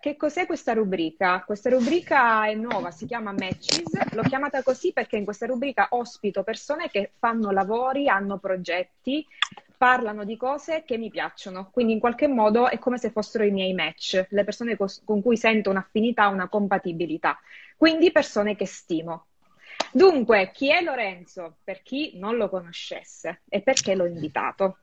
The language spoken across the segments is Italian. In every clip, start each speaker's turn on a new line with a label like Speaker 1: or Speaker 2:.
Speaker 1: che cos'è questa rubrica? Questa rubrica è nuova, si chiama Matches. L'ho chiamata così perché in questa rubrica ospito persone che fanno lavori, hanno progetti, parlano di cose che mi piacciono. Quindi in qualche modo è come se fossero i miei match, le persone con cui sento un'affinità, una compatibilità. Quindi persone che stimo. Dunque, chi è Lorenzo? Per chi non lo conoscesse e perché l'ho invitato.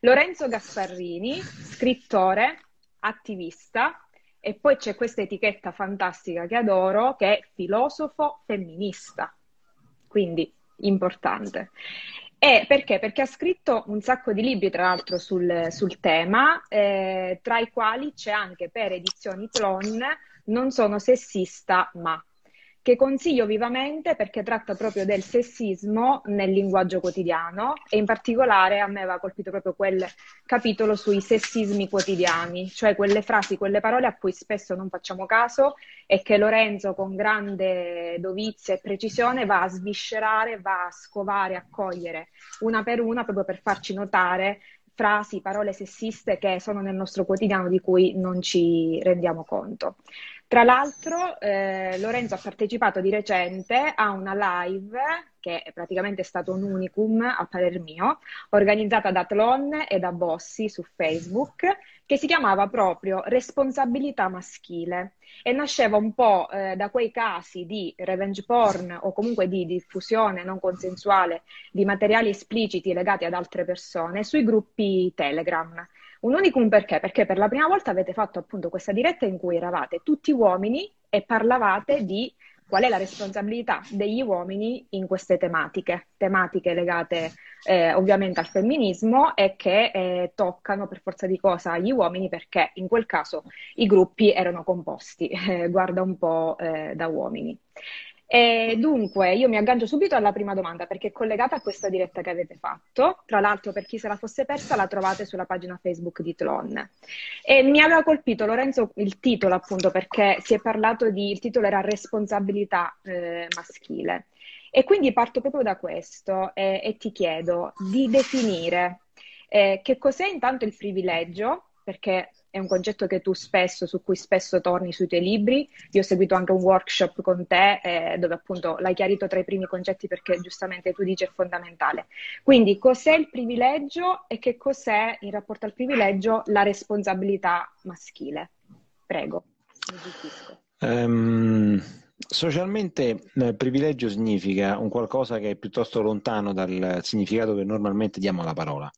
Speaker 1: Lorenzo Gasparrini, scrittore, attivista, e poi c'è questa etichetta fantastica che adoro, che è filosofo femminista. Quindi, importante. E perché? Perché ha scritto un sacco di libri, tra l'altro, sul, sul tema, eh, tra i quali c'è anche per edizioni Tlon Non sono sessista, ma che consiglio vivamente perché tratta proprio del sessismo nel linguaggio quotidiano e in particolare a me aveva colpito proprio quel capitolo sui sessismi quotidiani, cioè quelle frasi, quelle parole a cui spesso non facciamo caso e che Lorenzo con grande dovizia e precisione va a sviscerare, va a scovare, a cogliere una per una proprio per farci notare frasi, parole sessiste che sono nel nostro quotidiano di cui non ci rendiamo conto. Tra l'altro, eh, Lorenzo ha partecipato di recente a una live che è praticamente stato un unicum a parer mio, organizzata da Tlon e da Bossi su Facebook, che si chiamava proprio Responsabilità maschile e nasceva un po' eh, da quei casi di revenge porn o comunque di diffusione non consensuale di materiali espliciti legati ad altre persone sui gruppi Telegram. Un unicum perché? Perché per la prima volta avete fatto appunto questa diretta in cui eravate tutti uomini e parlavate di qual è la responsabilità degli uomini in queste tematiche, tematiche legate eh, ovviamente al femminismo e che eh, toccano per forza di cosa gli uomini perché in quel caso i gruppi erano composti, eh, guarda un po' eh, da uomini. E dunque, io mi aggancio subito alla prima domanda perché è collegata a questa diretta che avete fatto. Tra l'altro, per chi se la fosse persa, la trovate sulla pagina Facebook di Tlon. E mi aveva colpito, Lorenzo, il titolo appunto perché si è parlato di, il titolo era responsabilità eh, maschile. E quindi parto proprio da questo e, e ti chiedo di definire eh, che cos'è intanto il privilegio, perché è un concetto che tu spesso, su cui spesso torni sui tuoi libri. Io ho seguito anche un workshop con te eh, dove appunto l'hai chiarito tra i primi concetti perché giustamente tu dici è fondamentale. Quindi cos'è il privilegio e che cos'è in rapporto al privilegio la responsabilità maschile? Prego,
Speaker 2: um, socialmente eh, privilegio significa un qualcosa che è piuttosto lontano dal significato che normalmente diamo alla parola.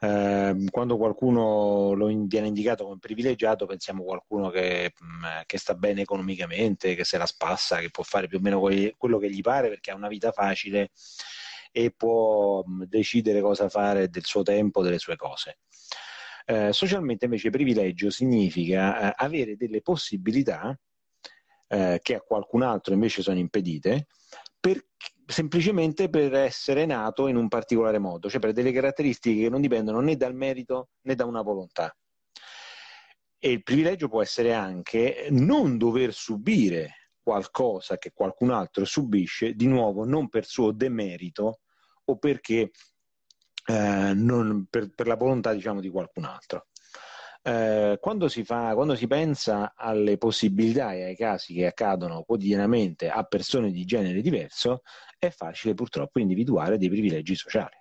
Speaker 2: Eh, quando qualcuno lo viene indicato come privilegiato, pensiamo a qualcuno che, mm, che, sta bene economicamente, che se la spassa, che può fare più o meno quello che gli pare perché ha una vita facile e può mm, decidere cosa fare del suo tempo, delle sue cose. Eh, socialmente invece privilegio significa eh, avere delle possibilità eh, che a qualcun altro invece sono impedite per, semplicemente per essere nato in un particolare modo, cioè per delle caratteristiche che non dipendono né dal merito né da una volontà. E il privilegio può essere anche non dover subire qualcosa che qualcun altro subisce, di nuovo non per suo demerito o perché eh, non, per, per, la volontà diciamo, di qualcun altro. Eh, quando, si fa, quando si pensa alle possibilità e ai casi che accadono quotidianamente a persone di genere diverso, è facile purtroppo individuare dei privilegi sociali.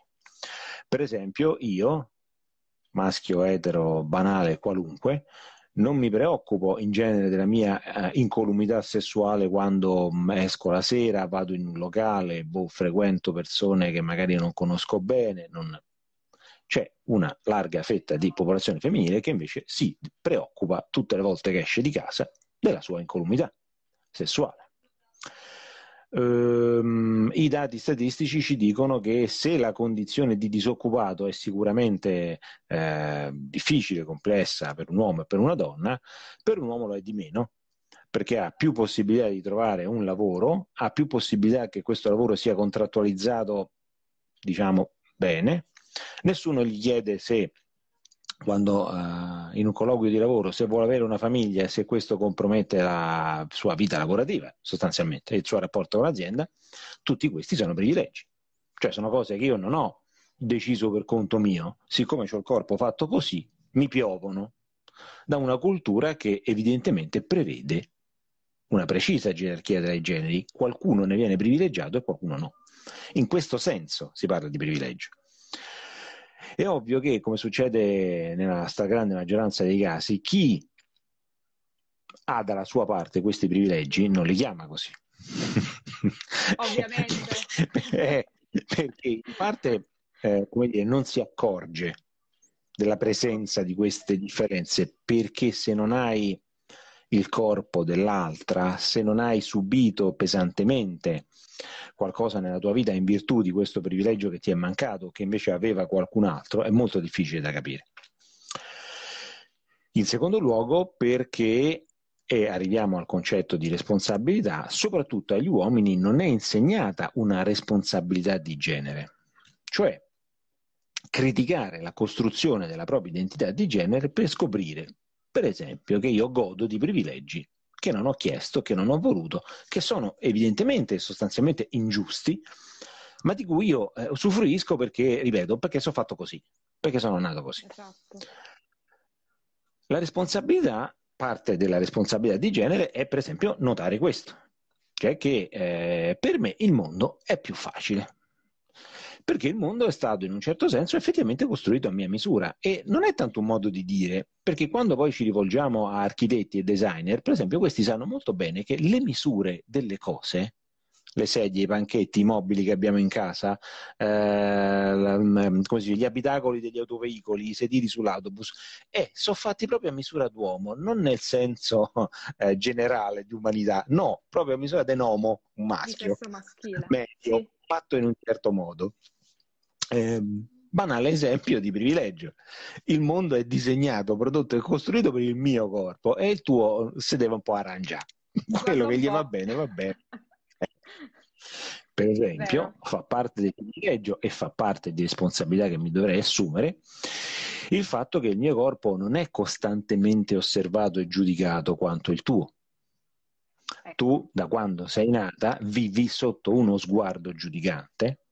Speaker 2: Per esempio, io, maschio etero banale qualunque, non mi preoccupo in genere della mia eh, incolumità sessuale quando esco la sera, vado in un locale, boh, frequento persone che magari non conosco bene, non c'è una larga fetta di popolazione femminile che invece si preoccupa tutte le volte che esce di casa della sua incolumità sessuale. Ehm, I dati statistici ci dicono che se la condizione di disoccupato è sicuramente eh, difficile, complessa per un uomo e per una donna, per un uomo lo è di meno, perché ha più possibilità di trovare un lavoro, ha più possibilità che questo lavoro sia contrattualizzato, diciamo, bene, Nessuno gli chiede se quando uh, in un colloquio di lavoro se vuole avere una famiglia e se questo compromette la sua vita lavorativa, sostanzialmente, il suo rapporto con l'azienda, tutti questi sono privilegi. Cioè sono cose che io non ho deciso per conto mio, siccome ho il corpo fatto così, mi piovono. da una cultura che evidentemente prevede una precisa gerarchia dei generi, qualcuno ne viene privilegiato e qualcuno no. In questo senso si parla di privilegio. È ovvio che, come succede nella stragrande maggioranza dei casi, chi ha dalla sua parte questi privilegi non li chiama così.
Speaker 1: Ovviamente.
Speaker 2: Perché in parte eh, come dire, non si accorge della presenza di queste differenze perché se non hai il corpo dell'altra, se non hai subito pesantemente qualcosa nella tua vita in virtù di questo privilegio che ti è mancato, che invece aveva qualcun altro, è molto difficile da capire. In secondo luogo perché, e arriviamo al concetto di responsabilità, soprattutto agli uomini non è insegnata una responsabilità di genere, cioè criticare la costruzione della propria identità di genere per scoprire, per esempio, che io godo di privilegi che non ho chiesto, che non ho voluto, che sono evidentemente e sostanzialmente ingiusti, ma di cui io eh, usufruisco perché, ripeto, perché sono fatto così, perché sono nato così. Esatto. La responsabilità, parte della responsabilità di genere è per esempio notare questo, cioè che eh, per me il mondo è più facile perché il mondo è stato in un certo senso effettivamente costruito a mia misura. E non è tanto un modo di dire, perché quando poi ci rivolgiamo a architetti e designer, per esempio, questi sanno molto bene che le misure delle cose le sedie, i panchetti, i mobili che abbiamo in casa, eh, mm, dice, gli abitacoli degli autoveicoli, i sedili sull'autobus, eh, sono fatti proprio a misura d'uomo, non nel senso eh, generale di umanità, no, proprio a misura dell'uomo, un maschio, medio, sì. Fatto in un certo modo. Eh, banale esempio di privilegio. Il mondo è disegnato, prodotto e costruito per il mio corpo e il tuo si deve un po' arrangiare. Quello che gli va bene, va bene. Per esempio, fa parte del privilegio e fa parte di responsabilità che mi dovrei assumere il fatto che il mio corpo non è costantemente osservato e giudicato quanto il tuo. Ecco. Tu, da quando sei nata, vivi sotto uno sguardo giudicante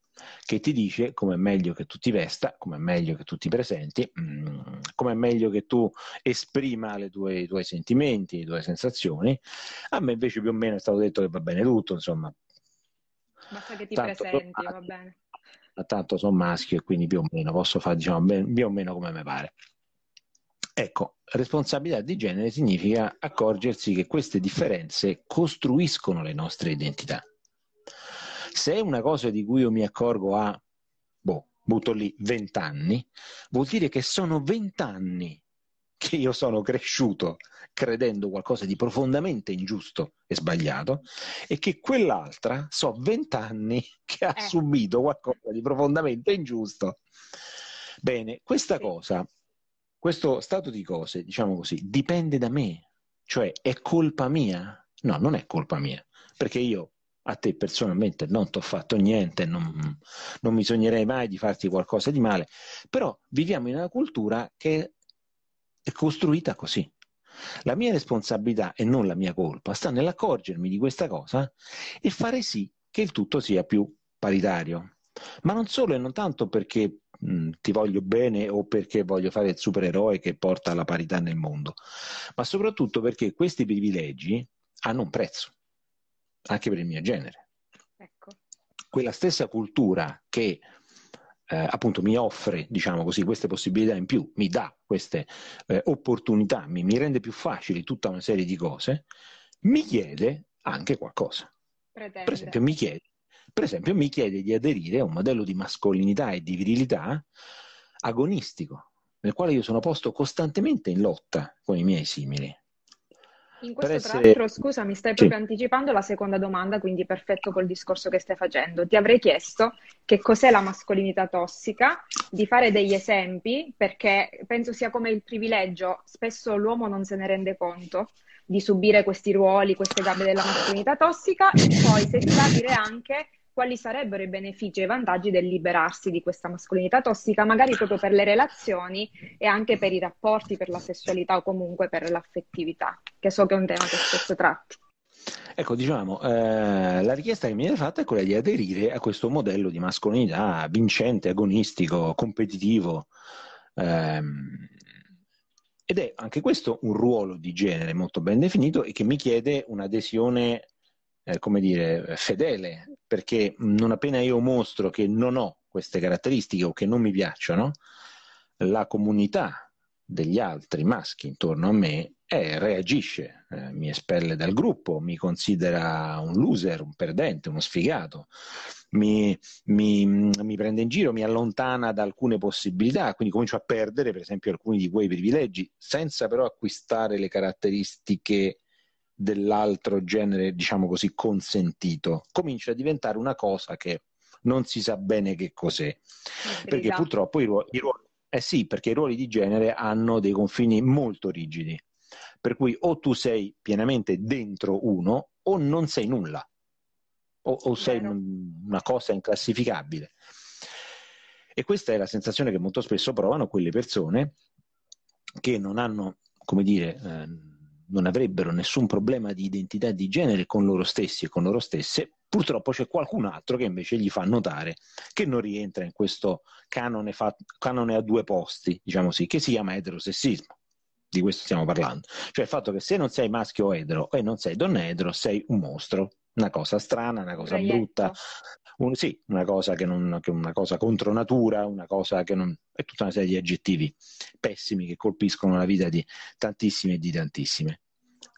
Speaker 2: che ti dice come è meglio che tu ti vesta, come è meglio che tu ti presenti, mm, come è meglio che tu esprima le tue, i tuoi sentimenti, le tue sensazioni. A me invece più o meno è stato detto che va bene tutto, insomma.
Speaker 1: Basta che ti tanto, presenti, va bene.
Speaker 2: Tanto sono maschio e quindi più o meno posso fare diciamo, più o meno come mi pare. Ecco, responsabilità di genere significa accorgersi che queste differenze costruiscono le nostre identità. Se è una cosa di cui io mi accorgo a, boh, butto lì, vent'anni, vuol dire che sono vent'anni che io sono cresciuto credendo qualcosa di profondamente ingiusto e sbagliato e che quell'altra so vent'anni che ha eh. subito qualcosa di profondamente ingiusto. Bene, questa sì. cosa, questo stato di cose, diciamo così, dipende da me, cioè è colpa mia? No, non è colpa mia, perché io a te personalmente non ti ho fatto niente, non, non mi sognerei mai di farti qualcosa di male, però viviamo in una cultura che è costruita così. La mia responsabilità e non la mia colpa sta nell'accorgermi di questa cosa e fare sì che il tutto sia più paritario. Ma non solo e non tanto perché mh, ti voglio bene o perché voglio fare il supereroe che porta la parità nel mondo, ma soprattutto perché questi privilegi hanno un prezzo anche per il mio genere. Ecco. Quella stessa cultura che eh, appunto mi offre, diciamo così, queste possibilità in più, mi dà queste eh, opportunità, mi, mi, rende più facili tutta una serie di cose, mi chiede anche qualcosa. Pretende. Per esempio, mi chiede, per esempio, mi chiede di aderire a un modello di mascolinità e di virilità agonistico, nel quale io sono posto costantemente in lotta con i miei simili.
Speaker 1: In questo, essere... tra l'altro, scusa, mi stai proprio sì. anticipando la seconda domanda, quindi perfetto col discorso che stai facendo. Ti avrei chiesto che cos'è la mascolinità tossica, di fare degli esempi, perché penso sia come il privilegio, spesso l'uomo non se ne rende conto di subire questi ruoli, queste gambe della mascolinità tossica, e poi se ti va a dire anche quali sarebbero i benefici e i vantaggi del liberarsi di questa mascolinità tossica, magari proprio per le relazioni e anche per i rapporti, per la sessualità o comunque per l'affettività, che so che è un tema che spesso tratti.
Speaker 2: Ecco, diciamo, eh, la richiesta che mi viene fatta è quella di aderire a questo modello di mascolinità vincente, agonistico, competitivo, ehm, ed è anche questo un ruolo di genere molto ben definito e che mi chiede un'adesione, eh, come dire, fedele, perché non appena io mostro che non ho queste caratteristiche o che non mi piacciono, la comunità degli altri maschi intorno a me eh, reagisce, eh, mi espelle dal gruppo, mi considera un loser, un perdente, uno sfigato, mi, mi, mi, prende in giro, mi allontana da alcune possibilità, quindi comincio a perdere per esempio alcuni di quei privilegi, senza però acquistare le caratteristiche dell'altro genere, diciamo così, consentito. Comincia a diventare una cosa che non si sa bene che cos'è, perché purtroppo i ruoli, i ruoli eh sì, perché i ruoli di genere hanno dei confini molto rigidi per cui o tu sei pienamente dentro uno o non sei nulla, o, o sei un, una cosa inclassificabile. E questa è la sensazione che molto spesso provano quelle persone che non hanno, come dire, eh, non avrebbero nessun problema di identità di genere con loro stessi e con loro stesse, purtroppo c'è qualcun altro che invece gli fa notare che non rientra in questo canone, fa- canone a due posti, diciamo così, che si chiama eterosessismo di questo stiamo parlando. Cioè il fatto che se non sei maschio etero e non sei donna etero, sei un mostro, una cosa strana, una cosa Reietto. brutta, un, sì, una cosa che non, che una cosa contro natura, una cosa che non... è tutta una serie di aggettivi pessimi che colpiscono la vita di tantissime e di tantissime,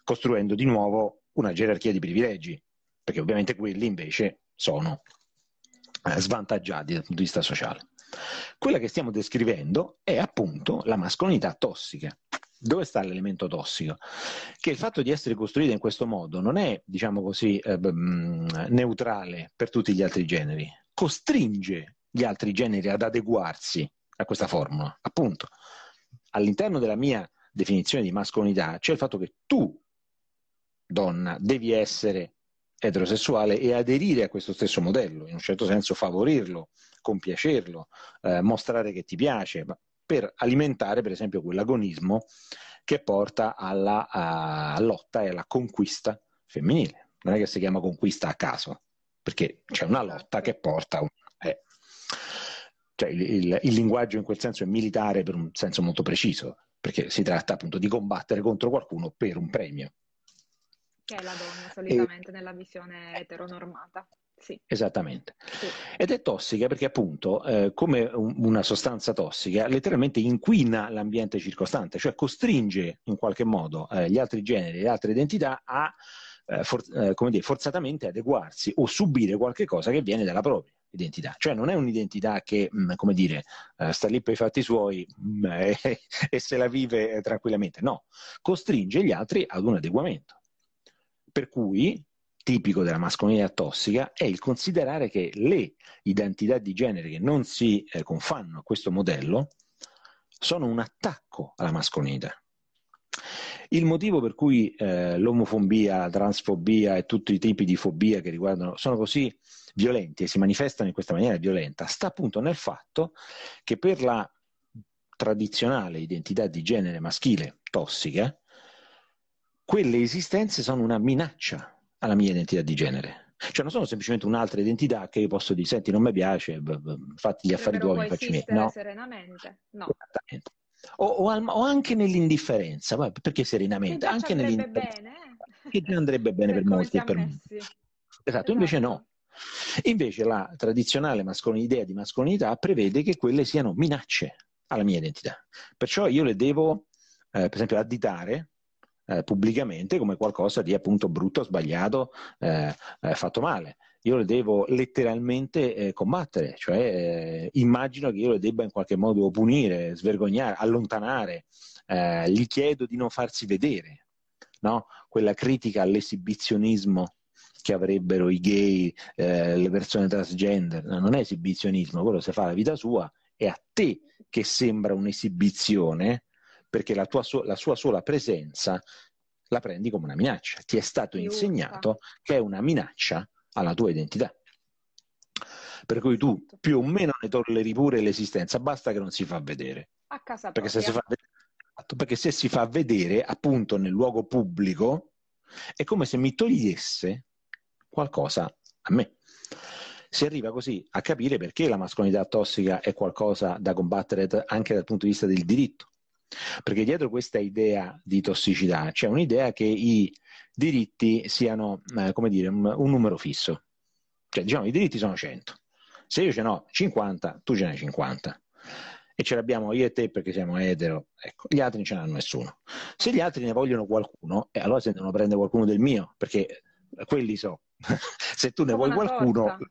Speaker 2: costruendo di nuovo una gerarchia di privilegi, perché ovviamente quelli invece sono eh, svantaggiati dal punto di vista sociale. Quella che stiamo descrivendo è appunto la mascolinità tossica. Dove sta l'elemento tossico? Che il fatto di essere costruita in questo modo non è, diciamo così, eh, neutrale per tutti gli altri generi, costringe gli altri generi ad adeguarsi a questa formula. Appunto, all'interno della mia definizione di mascolinità c'è il fatto che tu, donna, devi essere eterosessuale e aderire a questo stesso modello, in un certo senso favorirlo, compiacerlo, eh, mostrare che ti piace, per alimentare per esempio quell'agonismo che porta alla uh, lotta e alla conquista femminile. Non è che si chiama conquista a caso, perché c'è una lotta che porta a un... Eh, cioè il, il, il linguaggio in quel senso è militare per un senso molto preciso, perché si tratta appunto di combattere contro qualcuno per un premio.
Speaker 1: Che è la donna solitamente e... nella visione eteronormata. Sì.
Speaker 2: Esattamente. Sì. Ed è tossica perché appunto, eh, come un, una sostanza tossica, letteralmente inquina l'ambiente circostante, cioè costringe in qualche modo eh, gli altri generi e le altre identità a eh, for- eh, come dire, forzatamente adeguarsi o subire qualche cosa che viene dalla propria identità. Cioè non è un'identità che, mh, mm, come dire, uh, sta lì per i fatti suoi mh, mm, e, e, se la vive eh, tranquillamente. No, costringe gli altri ad un adeguamento. Per cui tipico della mascolinità tossica è il considerare che le identità di genere che non si eh, confanno a questo modello sono un attacco alla mascolinità. Il motivo per cui eh, l'omofobia, la transfobia e tutti i tipi di fobia che riguardano sono così violenti e si manifestano in questa maniera violenta sta appunto nel fatto che per la tradizionale identità di genere maschile tossica, quelle esistenze sono una minaccia alla mia identità di genere. Cioè non sono semplicemente un'altra identità che io posso dire, senti, non mi piace, fatti gli affari tuoi, facci miei.
Speaker 1: No. serenamente, no.
Speaker 2: Esattamente. O, o, al, o, anche nell'indifferenza, perché serenamente?
Speaker 1: Che
Speaker 2: anche
Speaker 1: nell'indifferenza. Bene.
Speaker 2: Che già andrebbe bene per, per molti e per. Esatto, esatto, invece no. Invece la tradizionale idea di mascolinità prevede che quelle siano minacce alla mia identità. Perciò io le devo, eh, per esempio, additare eh, pubblicamente come qualcosa di appunto brutto, sbagliato, eh, eh, fatto male. Io le devo letteralmente eh, combattere, cioè eh, immagino che io le debba in qualche modo punire, svergognare, allontanare, eh, gli chiedo di non farsi vedere, no? quella critica all'esibizionismo che avrebbero i gay, le persone transgender, no, non è esibizionismo, quello se fa la vita sua, è a te che sembra un'esibizione, perché la, tua la sua sola presenza la prendi come una minaccia. Ti è stato insegnato che è una minaccia alla tua identità. Per cui tu esatto. più o meno ne tolleri pure l'esistenza, basta che non si fa vedere.
Speaker 1: A casa
Speaker 2: perché se, fa vedere, esatto, perché se si fa vedere appunto nel luogo pubblico è come se mi togliesse qualcosa a me. Si arriva così a capire perché la mascolinità tossica è qualcosa da combattere anche dal punto di vista del diritto Perché dietro questa idea di tossicità c'è un'idea che i diritti siano, eh, come dire, un, un, numero fisso. Cioè, diciamo, i diritti sono 100. Se io ce n'ho 50, tu ce n'hai 50. E ce l'abbiamo io e te perché siamo etero, ecco, gli altri non ce n'hanno nessuno. Se gli altri ne vogliono qualcuno, eh, allora se devono prendere qualcuno del mio, perché quelli so. se tu ne vuoi qualcuno, torta.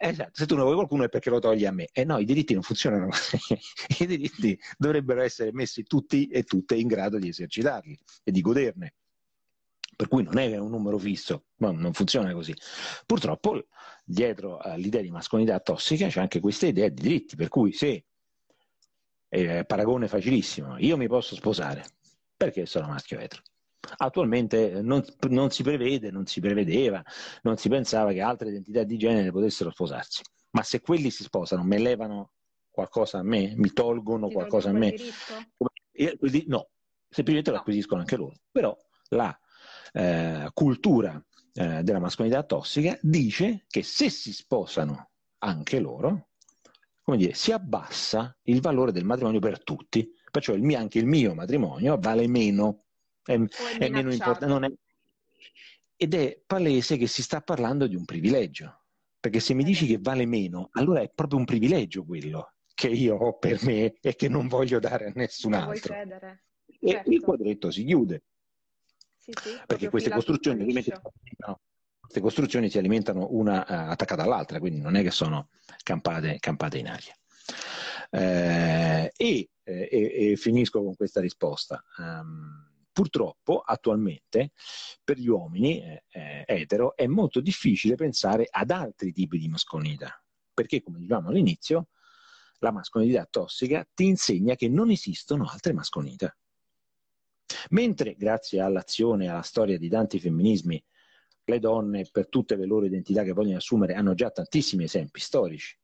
Speaker 2: Esatto, se tu ne vuoi qualcuno è perché lo togli a me. E no, i diritti non funzionano così. I diritti dovrebbero essere messi tutti e tutte in grado di esercitarli e di goderne. Per cui non è un numero fisso, no, non funziona così. Purtroppo dietro all'idea di mascolinità tossica c'è anche questa idea di diritti, per cui se, eh, paragone facilissimo, io mi posso sposare perché sono maschio etero. Attualmente non, non, si prevede, non si prevedeva, non si pensava che altre identità di genere potessero sposarsi. Ma se quelli si sposano, mi levano qualcosa a me, mi tolgono Ti qualcosa a me, no, semplicemente no. lo acquisiscono anche loro. Però la eh, cultura eh, della mascolinità tossica dice che se si sposano anche loro, come dire, si abbassa il valore del matrimonio per tutti. Perciò il mio, anche il mio matrimonio vale meno è, è meno importante. Ed è palese che si sta parlando di un privilegio, perché se mi dici che vale meno, allora è proprio un privilegio quello che io ho per me e che non voglio dare a nessun non altro. Credere. E certo. il quadretto si chiude. Sì, sì, perché queste costruzioni, queste costruzioni, si alimentano una uh, attaccata all'altra, quindi non è che sono campate, campate in aria. Eh, e, eh, e, e, finisco con questa risposta. Um, purtroppo attualmente per gli uomini eh, eh, etero è molto difficile pensare ad altri tipi di mascolinità, perché come dicevamo all'inizio, la mascolinità tossica ti insegna che non esistono altre mascolinità. Mentre grazie all'azione e alla storia di tanti femminismi, le donne per tutte le loro identità che vogliono assumere hanno già tantissimi esempi storici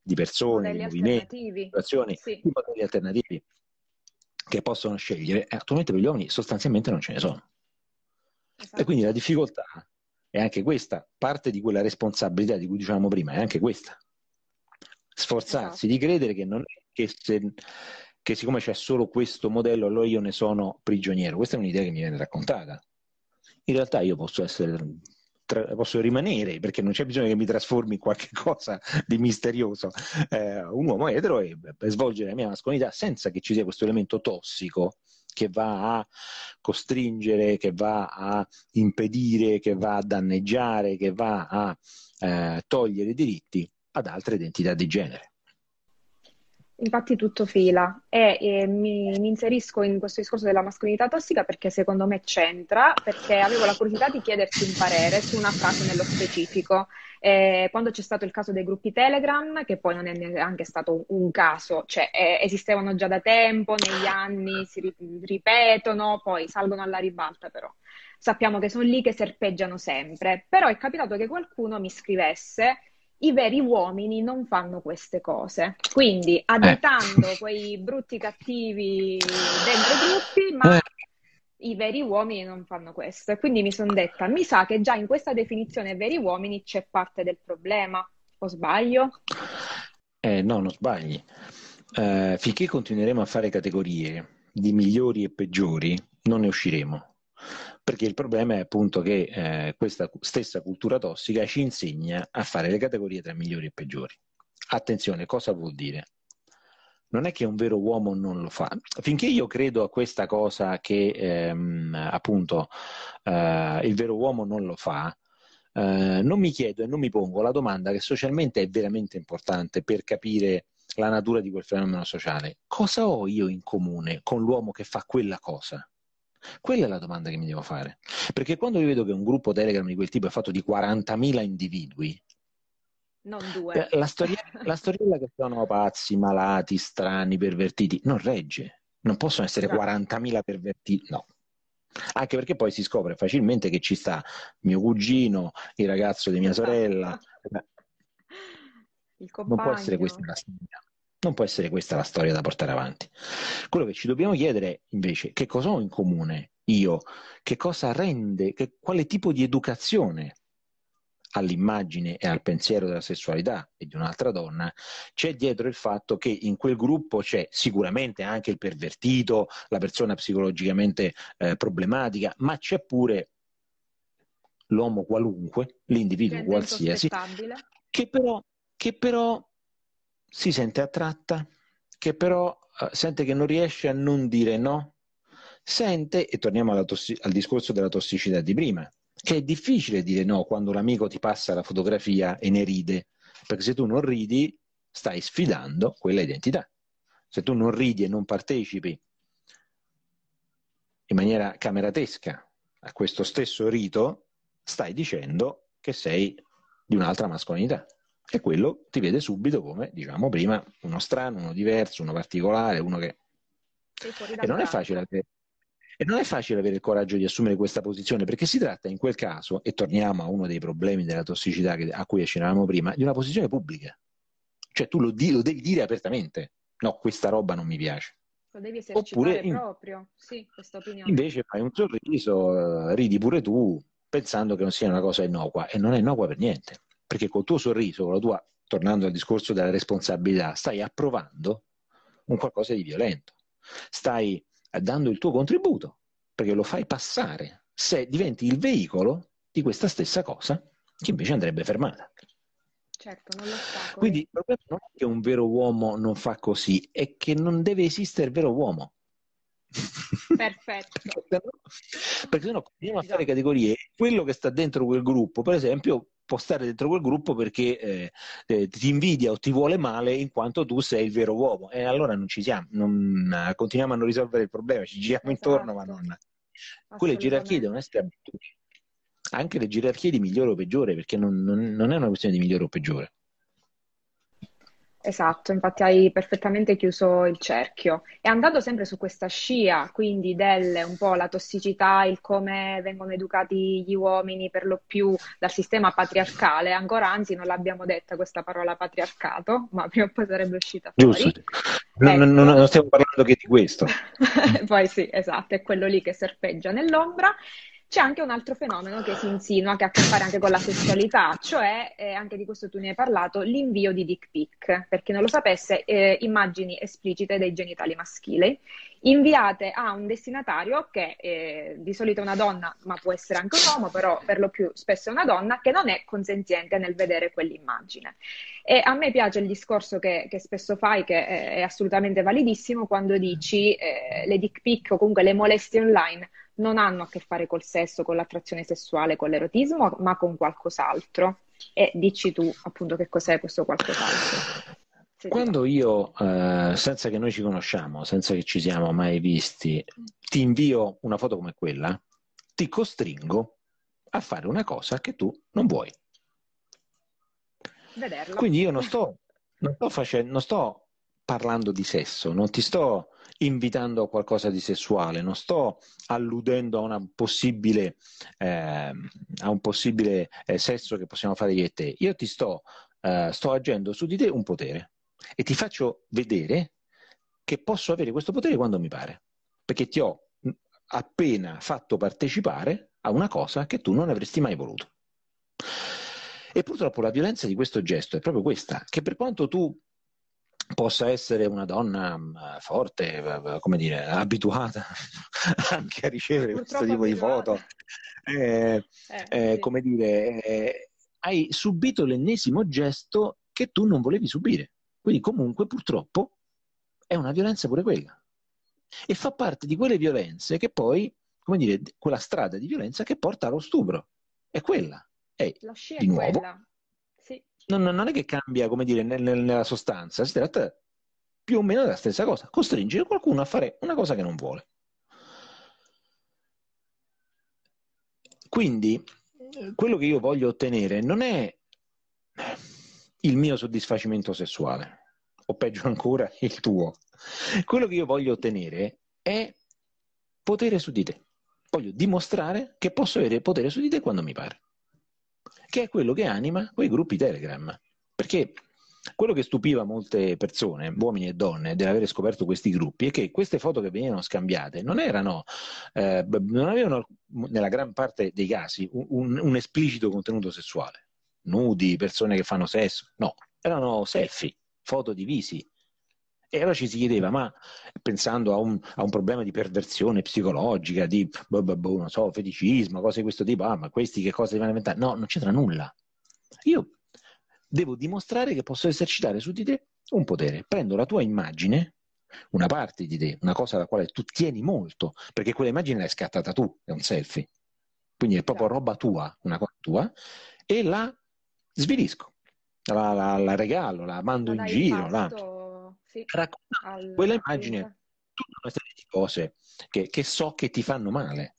Speaker 2: di persone, modelli di movimenti, di situazioni, sì. di modelli alternativi che possono scegliere, attualmente per gli uomini sostanzialmente non ce ne sono. Esatto. E quindi la difficoltà è anche questa, parte di quella responsabilità di cui dicevamo prima, è anche questa. Sforzarsi esatto. di credere che, non, che, se, che siccome c'è solo questo modello, allora io ne sono prigioniero. Questa è un'idea che mi viene raccontata. In realtà io posso essere tra- posso rimanere perché non c'è bisogno che mi trasformi in qualche cosa di misterioso. Eh, un uomo etero e svolgere la mia mascolinità senza che ci sia questo elemento tossico che va a costringere, che va a impedire, che va a danneggiare, che va a eh, togliere diritti ad altre identità di genere.
Speaker 1: Infatti tutto fila e, e mi, mi, inserisco in questo discorso della mascolinità tossica perché secondo me c'entra, perché avevo la curiosità di chiederti un parere su una frase nello specifico. Eh, quando c'è stato il caso dei gruppi Telegram, che poi non è neanche stato un caso, cioè eh, esistevano già da tempo, negli anni si ripetono, poi salgono alla ribalta però. Sappiamo che sono lì che serpeggiano sempre, però è capitato che qualcuno mi scrivesse i veri uomini non fanno queste cose. Quindi additando eh. quei brutti cattivi dentro i gruppi, ma eh. i veri uomini non fanno questo. E quindi mi sono detta, mi sa che già in questa definizione veri uomini c'è parte del problema. O sbaglio?
Speaker 2: Eh, no, non sbagli. Uh, finché continueremo a fare categorie di migliori e peggiori, non ne usciremo perché il problema è appunto che eh, questa stessa cultura tossica ci insegna a fare le categorie tra migliori e peggiori. Attenzione, cosa vuol dire? Non è che un vero uomo non lo fa. Finché io credo a questa cosa che ehm, appunto eh, il vero uomo non lo fa, eh, non mi chiedo e non mi pongo la domanda che socialmente è veramente importante per capire la natura di quel fenomeno sociale. Cosa ho io in comune con l'uomo che fa quella cosa? Quella è la domanda che mi devo fare. Perché quando io vedo che un gruppo Telegram di quel tipo è fatto di 40.000 individui,
Speaker 1: non due.
Speaker 2: Eh, la, storia, la storiella che sono pazzi, malati, strani, pervertiti, non regge. Non possono essere no. 40.000 pervertiti, no. Anche perché poi si scopre facilmente che ci sta mio cugino, il ragazzo di mia sorella.
Speaker 1: Il compagno.
Speaker 2: Non può essere questa la storia. Non può essere questa la storia da portare avanti. Quello che ci dobbiamo chiedere è invece che cosa ho in comune io, che cosa rende, che, quale tipo di educazione all'immagine e al pensiero della sessualità e di un'altra donna, c'è dietro il fatto che in quel gruppo c'è sicuramente anche il pervertito, la persona psicologicamente eh, problematica, ma c'è pure l'uomo qualunque, l'individuo qualsiasi, che però, che però, si sente attratta, che però uh, sente che non riesce a non dire no, sente, e torniamo tossi- al discorso della tossicità di prima, che è difficile dire no quando l'amico ti passa la fotografia e ne ride, perché se tu non ridi stai sfidando quella identità. Se tu non ridi e non partecipi in maniera cameratesca a questo stesso rito, stai dicendo che sei di un'altra mascolinità. E quello ti vede subito come, diciamo prima, uno strano, uno diverso, uno particolare, uno che... E non è facile avere e non è facile avere il coraggio di assumere questa posizione perché si tratta in quel caso, e torniamo a uno dei problemi della tossicità che, a cui accennavamo prima, di una posizione pubblica. Cioè tu lo, di, lo, devi dire apertamente, no, questa roba non mi piace.
Speaker 1: Lo devi esercitare Oppure, proprio, sì, questa opinione.
Speaker 2: Invece fai un sorriso, eh, ridi pure tu, pensando che non sia una cosa innocua, e non è innocua per niente. Perché col tuo sorriso, con la tua, tornando al discorso della responsabilità, stai approvando un qualcosa di violento. Stai dando il tuo contributo, perché lo fai passare, se diventi il veicolo di questa stessa cosa che invece andrebbe fermata.
Speaker 1: Certo, non lo sta.
Speaker 2: Quindi il problema non è che un vero uomo non fa così, è che non deve esistere il vero uomo.
Speaker 1: Perfetto.
Speaker 2: perché se no continuiamo a fare categorie. Quello che sta dentro quel gruppo, per esempio, può stare dentro quel gruppo perché eh, eh, ti invidia o ti vuole male in quanto tu sei il vero uomo. E allora non ci siamo, non, uh, continuiamo a non risolvere il problema, ci giriamo esatto. intorno, ma non. Quelle gerarchie devono essere abitudini. Anche le gerarchie di migliore o peggiore, perché non, non, non è una questione di migliore o peggiore.
Speaker 1: Esatto, infatti hai perfettamente chiuso il cerchio. E andando sempre su questa scia, quindi del un po' la tossicità, il come vengono educati gli uomini per lo più dal sistema patriarcale, ancora anzi non l'abbiamo detta questa parola patriarcato, ma prima o poi sarebbe uscita fuori.
Speaker 2: Giusto. Non, ecco. non, non stiamo parlando che di questo.
Speaker 1: poi sì, esatto, è quello lì che serpeggia nell'ombra. C'è anche un altro fenomeno che si insinua, che ha a che fare anche con la sessualità, cioè, eh, anche di questo tu ne hai parlato, l'invio di dick pic. Per chi non lo sapesse, eh, immagini esplicite dei genitali maschili, inviate a un destinatario che eh, di solito è una donna, ma può essere anche un uomo, però per lo più spesso è una donna, che non è consenziente nel vedere quell'immagine. E a me piace il discorso che, che spesso fai, che è, è, assolutamente validissimo, quando dici eh, le dick pic o comunque le molestie online non hanno a che fare col sesso, con l'attrazione sessuale, con l'erotismo, ma con qualcos'altro. E dici tu appunto che cos'è questo qualcos'altro.
Speaker 2: Quando io, eh, senza che noi ci conosciamo, senza che ci siamo mai visti, ti invio una foto come quella, ti costringo a fare una cosa che tu non vuoi.
Speaker 1: Vederlo.
Speaker 2: Quindi io non sto, non sto, facendo, non sto parlando di sesso, non ti sto invitando a qualcosa di sessuale, non sto alludendo a, possibile, eh, a un possibile eh, sesso che possiamo fare io e te. Io ti sto, eh, sto agendo su di te un potere e ti faccio vedere che posso avere questo potere quando mi pare, perché ti ho appena fatto partecipare a una cosa che tu non avresti mai voluto. E purtroppo la violenza di questo gesto è proprio questa, che per quanto tu possa essere una donna mm, forte, come dire, abituata anche a ricevere Purtroppo questo tipo di foto, eh, eh, eh, sì. come dire, eh, hai subito l'ennesimo gesto che tu non volevi subire. Quindi comunque purtroppo è una violenza pure quella. E fa parte di quelle violenze che poi, come dire, quella strada di violenza che porta allo stupro. È quella. È, di nuovo, quella non, non è che cambia, come dire, nel, nella sostanza, si tratta più o meno della stessa cosa, costringere qualcuno a fare una cosa che non vuole. Quindi, quello che io voglio ottenere non è il mio soddisfacimento sessuale, o peggio ancora il tuo. Quello che io voglio ottenere è potere su di te. Voglio dimostrare che posso avere potere su di te quando mi pare che è quello che anima quei gruppi Telegram. Perché quello che stupiva molte persone, uomini e donne, dell'avere scoperto questi gruppi è che queste foto che venivano scambiate non erano, eh, non avevano nella gran parte dei casi un, un esplicito contenuto sessuale. nudi, persone che fanno sesso, no, erano selfie, foto di visi. E allora ci si chiedeva, ma pensando a un, a un problema di perversione psicologica, di boh, boh, boh, non so, feticismo, cose di questo tipo, ah, ma questi che cosa devono inventare? No, non c'entra nulla. Io devo dimostrare che posso esercitare su di te un potere. Prendo la tua immagine, una parte di te, una cosa alla quale tu tieni molto, perché quella immagine l'hai scattata tu, è un selfie. Quindi è proprio roba tua, una cosa tua, e la svilisco, la, la, la regalo, la mando la in giro, la... sì, racconto quella immagine tutta una serie di cose che, che, so che ti fanno male,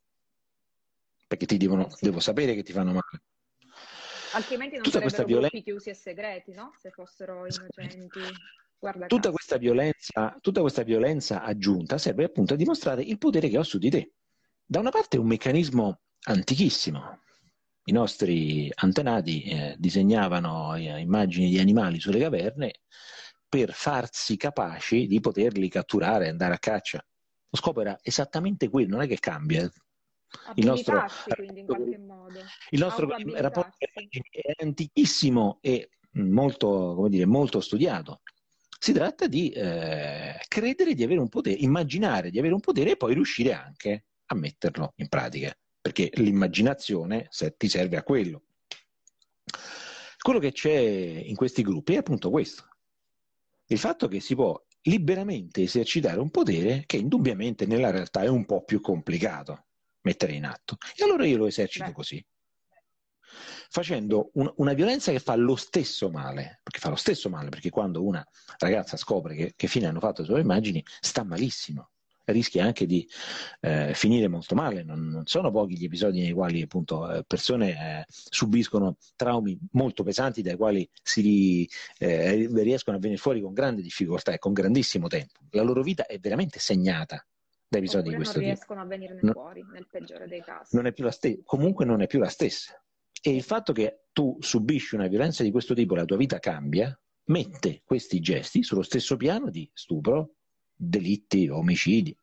Speaker 2: perché ti devono, eh sì. devo sapere che ti fanno male.
Speaker 1: Altrimenti non tutta sarebbero violen- chiusi e segreti, no? Se fossero innocenti.
Speaker 2: Tutta questa, violenza, tutta questa violenza aggiunta serve appunto a dimostrare il potere che ho su di te. Da una parte è un meccanismo antichissimo. I nostri antenati eh, disegnavano eh, immagini di animali sulle caverne per farsi capaci di poterli catturare e andare a caccia. Lo scopo era esattamente quello, non è che cambia.
Speaker 1: Il nostro, quindi, in qualche modo.
Speaker 2: Il nostro rapporto è antichissimo e molto, come dire, molto studiato. Si tratta di eh, credere di avere un potere, immaginare di avere un potere e poi riuscire anche a metterlo in pratica, perché l'immaginazione ti serve a quello. Quello che c'è in questi gruppi è appunto questo, il fatto che si può liberamente esercitare un potere che indubbiamente nella realtà è un po' più complicato mettere in atto. E allora io lo esercito Beh. così facendo un, una violenza che fa lo stesso male, perché fa lo stesso male, perché quando una ragazza scopre che, che fine hanno fatto le sue immagini, sta malissimo rischia anche di eh, finire molto male. Non, non, sono pochi gli episodi nei quali appunto eh, persone eh, subiscono traumi molto pesanti dai quali si eh, riescono a venire fuori con grande difficoltà e con grandissimo tempo. La loro vita è veramente segnata da episodi
Speaker 1: Oppure
Speaker 2: di questo
Speaker 1: tipo. Non riescono a venirne no, fuori, nel peggiore dei casi.
Speaker 2: Non ste- comunque non è più la stessa. E il fatto che tu subisci una violenza di questo tipo e la tua vita cambia, mette questi gesti sullo stesso piano di stupro, delitti, omicidi.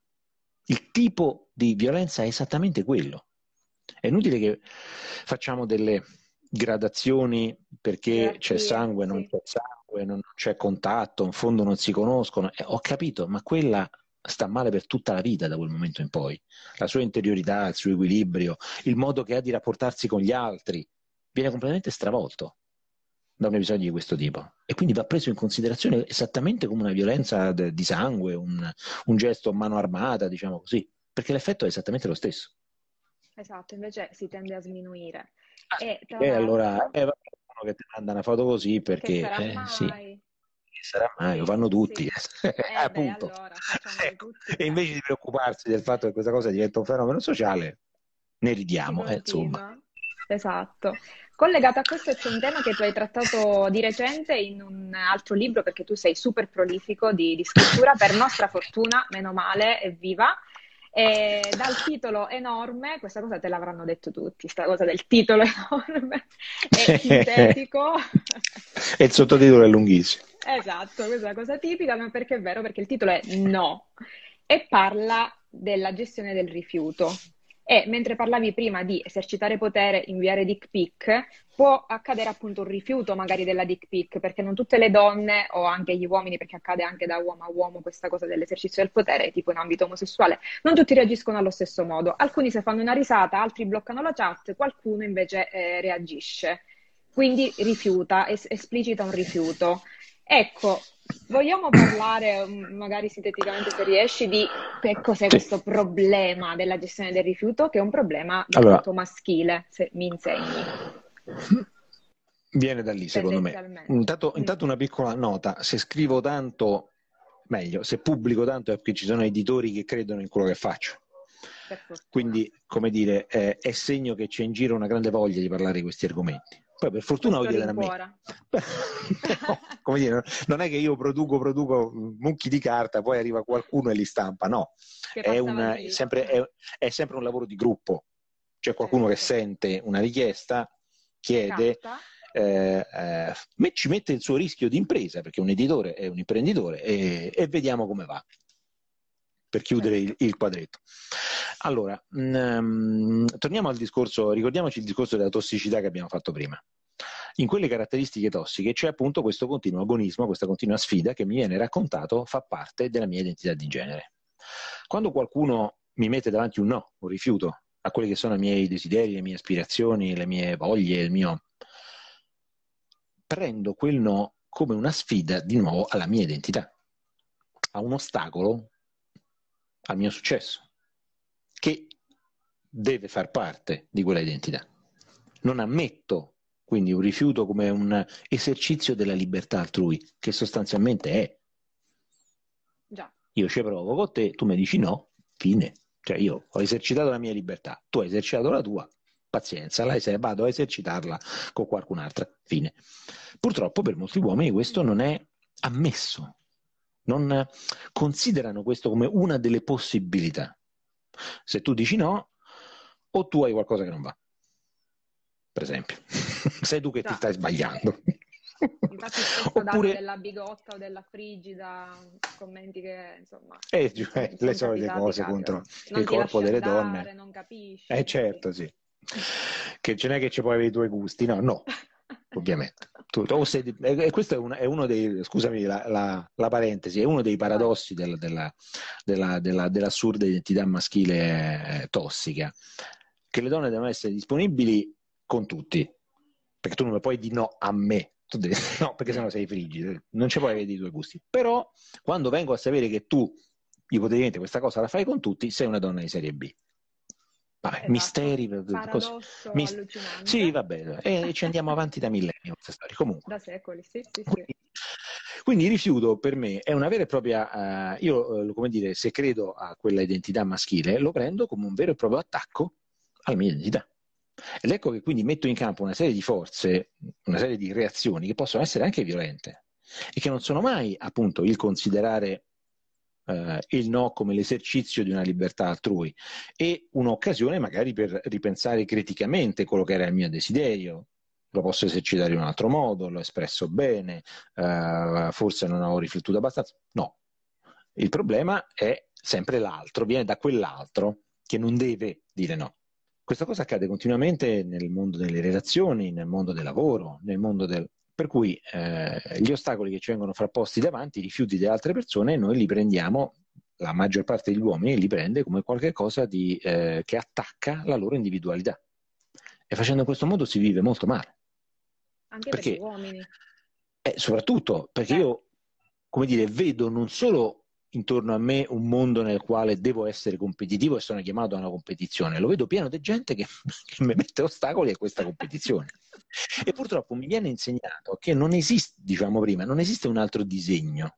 Speaker 2: Il tipo di violenza è esattamente quello. È inutile che facciamo delle gradazioni perché c'è sangue, non c'è sangue, non c'è contatto, in fondo non si conoscono. Eh, ho capito, ma quella sta male per tutta la vita da quel momento in poi. La sua interiorità, il suo equilibrio, il modo che ha di rapportarsi con gli altri viene completamente stravolto da un episodio di questo tipo e quindi va preso in considerazione esattamente come una violenza de- di sangue, un, un gesto a mano armata, diciamo così, perché l'effetto è esattamente lo stesso.
Speaker 1: Esatto, invece si tende a sminuire.
Speaker 2: Ah, e, e allora eh, che ti manda una foto così perché eh, sì sarà mai, lo fanno tutti. Sì. Eh, Appunto. Beh, allora, ecco. tutti, e invece di preoccuparsi del fatto che questa cosa diventa un fenomeno sociale, ne ridiamo, eh, insomma.
Speaker 1: Esatto. Collegato a questo c'è un tema che tu hai trattato di recente in un altro libro, perché tu sei super prolifico di, di scrittura, per nostra fortuna, meno male, è viva. E dal titolo enorme, questa cosa te l'avranno detto tutti, questa cosa del titolo enorme, è sintetico.
Speaker 2: e il sottotitolo è lunghissimo.
Speaker 1: Esatto, questa è una cosa tipica, ma perché è vero? Perché il titolo è No e parla della gestione del rifiuto. E mentre parlavi prima di esercitare potere, inviare dick pic, può accadere appunto un rifiuto magari della dick pic, perché non tutte le donne o anche gli uomini, perché accade anche da uomo a uomo questa cosa dell'esercizio del potere, tipo in ambito omosessuale, non tutti reagiscono allo stesso modo. Alcuni se fanno una risata, altri bloccano la chat, qualcuno invece eh, reagisce. Quindi rifiuta, es- esplicita un rifiuto. Ecco, vogliamo parlare mm, magari sinteticamente se riesci di che cos'è sì. questo problema della gestione del rifiuto, che è un problema allora, maschile, se mi insegni.
Speaker 2: Viene da lì, secondo me. Intanto, mm. intanto una piccola nota, se scrivo tanto, meglio, se pubblico tanto è perché ci sono editori che credono in quello che faccio. Quindi, come dire, è, è segno che c'è in giro una grande voglia di parlare di questi argomenti. Poi per fortuna lo chiedono a me. no, come dire, non è che io produco, produco mucchi di carta, poi arriva qualcuno e li stampa, no. È, una, è, sempre, è, è, sempre, un lavoro di gruppo. C'è qualcuno certo. che sente una richiesta, chiede, eh, eh, ci mette il suo rischio di impresa, perché un editore è un imprenditore, e, e vediamo come va per chiudere il, il quadretto. Allora, mh, mm, torniamo al discorso, ricordiamoci il discorso della tossicità che abbiamo fatto prima. in quelle caratteristiche tossiche c'è appunto questo continuo agonismo, questa continua sfida che mi viene raccontato fa parte della mia identità di genere. Quando qualcuno mi mette davanti un no, un rifiuto a quelli che sono i miei desideri, le mie aspirazioni, le mie voglie, il mio... prendo quel no come una sfida di nuovo alla mia identità, a un ostacolo al mio successo, che deve far parte di quella identità. Non ammetto quindi un rifiuto come un esercizio della libertà altrui, che sostanzialmente è. Già. Io ci provo con te, tu mi dici no, fine. Cioè io ho esercitato la mia libertà, tu hai esercitato la tua, pazienza, lei se vado a esercitarla con qualcun'altra, fine. Purtroppo per molti uomini questo non è ammesso, non considerano questo come una delle possibilità. Se tu dici no, o tu hai qualcosa che non va, per esempio. Sei tu che no. ti stai sbagliando.
Speaker 1: Infatti Oppure... della bigotta o della frigida, commenti che insomma...
Speaker 2: Eh, cioè, le solite cose contro il corpo delle andare, donne.
Speaker 1: Non capisci.
Speaker 2: Eh certo, sì. Che ce n'è che ci puoi avere i tuoi gusti, no, no, ovviamente. Tu, sei, e questo è, un, è, uno dei, scusami la, la, la, parentesi, è uno dei paradossi del, della, della, della, dell'assurda identità maschile tossica, che le donne devono essere disponibili con tutti, perché tu non puoi dire no a me, tu devi, no, perché sennò sei frigido, non ci puoi avere i tuoi gusti. Però quando vengo a sapere che tu ipoteticamente questa cosa la fai con tutti, sei una donna di serie B. Vabbè, esatto. misteri,
Speaker 1: così. Mist-
Speaker 2: sì, vabbè, e ci andiamo avanti da millenni queste storie. Comunque.
Speaker 1: Da secoli, sì, sì,
Speaker 2: sì. Quindi, quindi il rifiuto per me è una vera e propria, uh, io uh, come dire, se credo a quella identità maschile, lo prendo come un vero e proprio attacco alla mia identità. Ed ecco che quindi metto in campo una serie di forze, una serie di reazioni che possono essere anche violente e che non sono mai appunto il considerare eh, il no come l'esercizio di una libertà altrui e un'occasione magari per ripensare criticamente quello che era il mio desiderio. Lo posso esercitare in un altro modo, l'ho espresso bene, eh, forse non ho riflettuto abbastanza. No, il problema è sempre l'altro, viene da quell'altro che non deve dire no. Questa cosa accade continuamente nel mondo delle relazioni, nel mondo del lavoro, nel mondo del... Per cui eh, gli ostacoli che ci vengono frapposti davanti, i rifiuti delle altre persone, noi li prendiamo, la maggior parte degli uomini li prende come qualcosa di, eh, che attacca la loro individualità. E facendo in questo modo si vive molto male.
Speaker 1: Anche perché, per gli uomini.
Speaker 2: Eh, soprattutto perché eh. io, come dire, vedo non solo intorno a me un mondo nel quale devo essere competitivo e sono chiamato a una competizione. Lo vedo pieno di gente che, che mi mette ostacoli a questa competizione. E purtroppo mi viene insegnato che non esiste, diciamo prima, non esiste un altro disegno.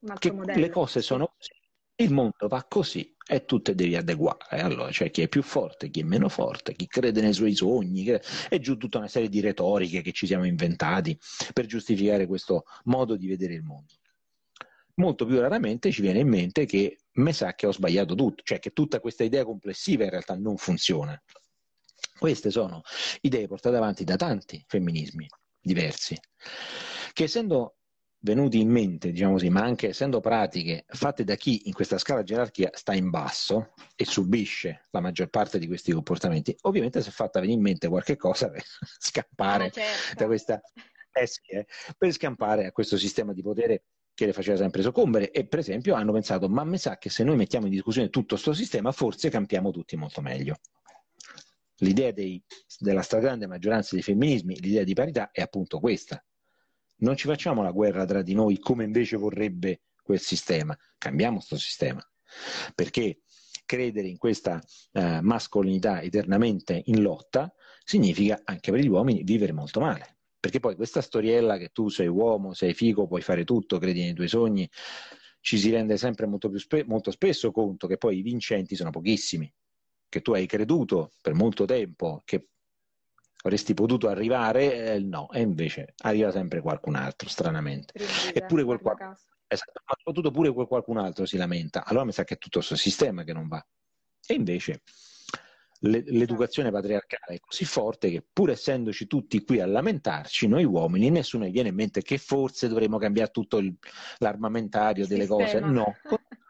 Speaker 2: Un che modello. le cose sono così, il mondo va così e tu te devi adeguare. Allora, cioè chi è più forte, chi è meno forte, chi crede nei suoi sogni, e giù tutta una serie di retoriche che ci siamo inventati per giustificare questo modo di vedere il mondo molto più raramente ci viene in mente che mi sa che ho sbagliato tutto, cioè che tutta questa idea complessiva in realtà non funziona. Queste sono idee portate avanti da tanti femminismi diversi, che essendo venuti in mente, diciamo così, ma anche essendo pratiche fatte da chi in questa scala gerarchia sta in basso e subisce la maggior parte di questi comportamenti, ovviamente si è fatta venire in mente qualche cosa per scappare ah, certo. da questa eh sì, eh, per scampare a questo sistema di potere che le faceva sempre soccombere e per esempio hanno pensato ma mi sa che se noi mettiamo in discussione tutto questo sistema forse campiamo tutti molto meglio. L'idea dei, della stragrande maggioranza dei femminismi, l'idea di parità è appunto questa. Non ci facciamo la guerra tra di noi come invece vorrebbe quel sistema, cambiamo questo sistema. Perché credere in questa uh, mascolinità eternamente in lotta significa anche per gli uomini vivere molto male perché poi questa storiella che tu sei uomo, sei figo, puoi fare tutto, credi nei tuoi sogni, ci si rende sempre molto, più spe- molto spesso conto che poi i vincenti sono pochissimi, che tu hai creduto per molto tempo che avresti potuto arrivare, eh, no, e invece arriva sempre qualcun altro, stranamente. Eppure quel qualcun esatto, ma soprattutto pure quel qualcun altro si lamenta, allora mi sa che è tutto questo sistema che non va. E invece l'educazione patriarcale è così forte che pur essendoci tutti qui a lamentarci, noi uomini, nessuno viene in mente che forse dovremmo cambiare tutto il, l'armamentario delle cose. No,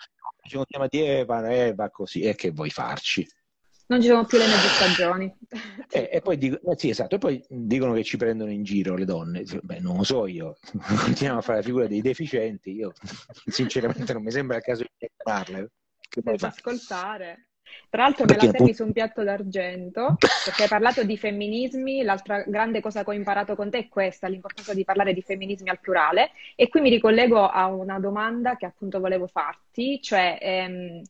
Speaker 2: ci continuiamo a dire eh, va, eh, va così, e che vuoi farci?
Speaker 1: Non ci sono più le mezze stagioni.
Speaker 2: E, e, poi dico, eh, sì, esatto, e poi dicono che ci prendono in giro le donne. Beh, non lo so io, continuiamo a fare la figura dei deficienti. Io sinceramente non mi sembra il caso di parlarle.
Speaker 1: Che poi ascoltare. Tra l'altro me la servi appunto... su un piatto d'argento, perché hai parlato di femminismi, l'altra grande cosa che ho imparato con te è questa, l'importanza di parlare di femminismi al plurale, e qui mi ricollego a una domanda che appunto volevo farti, cioè ehm,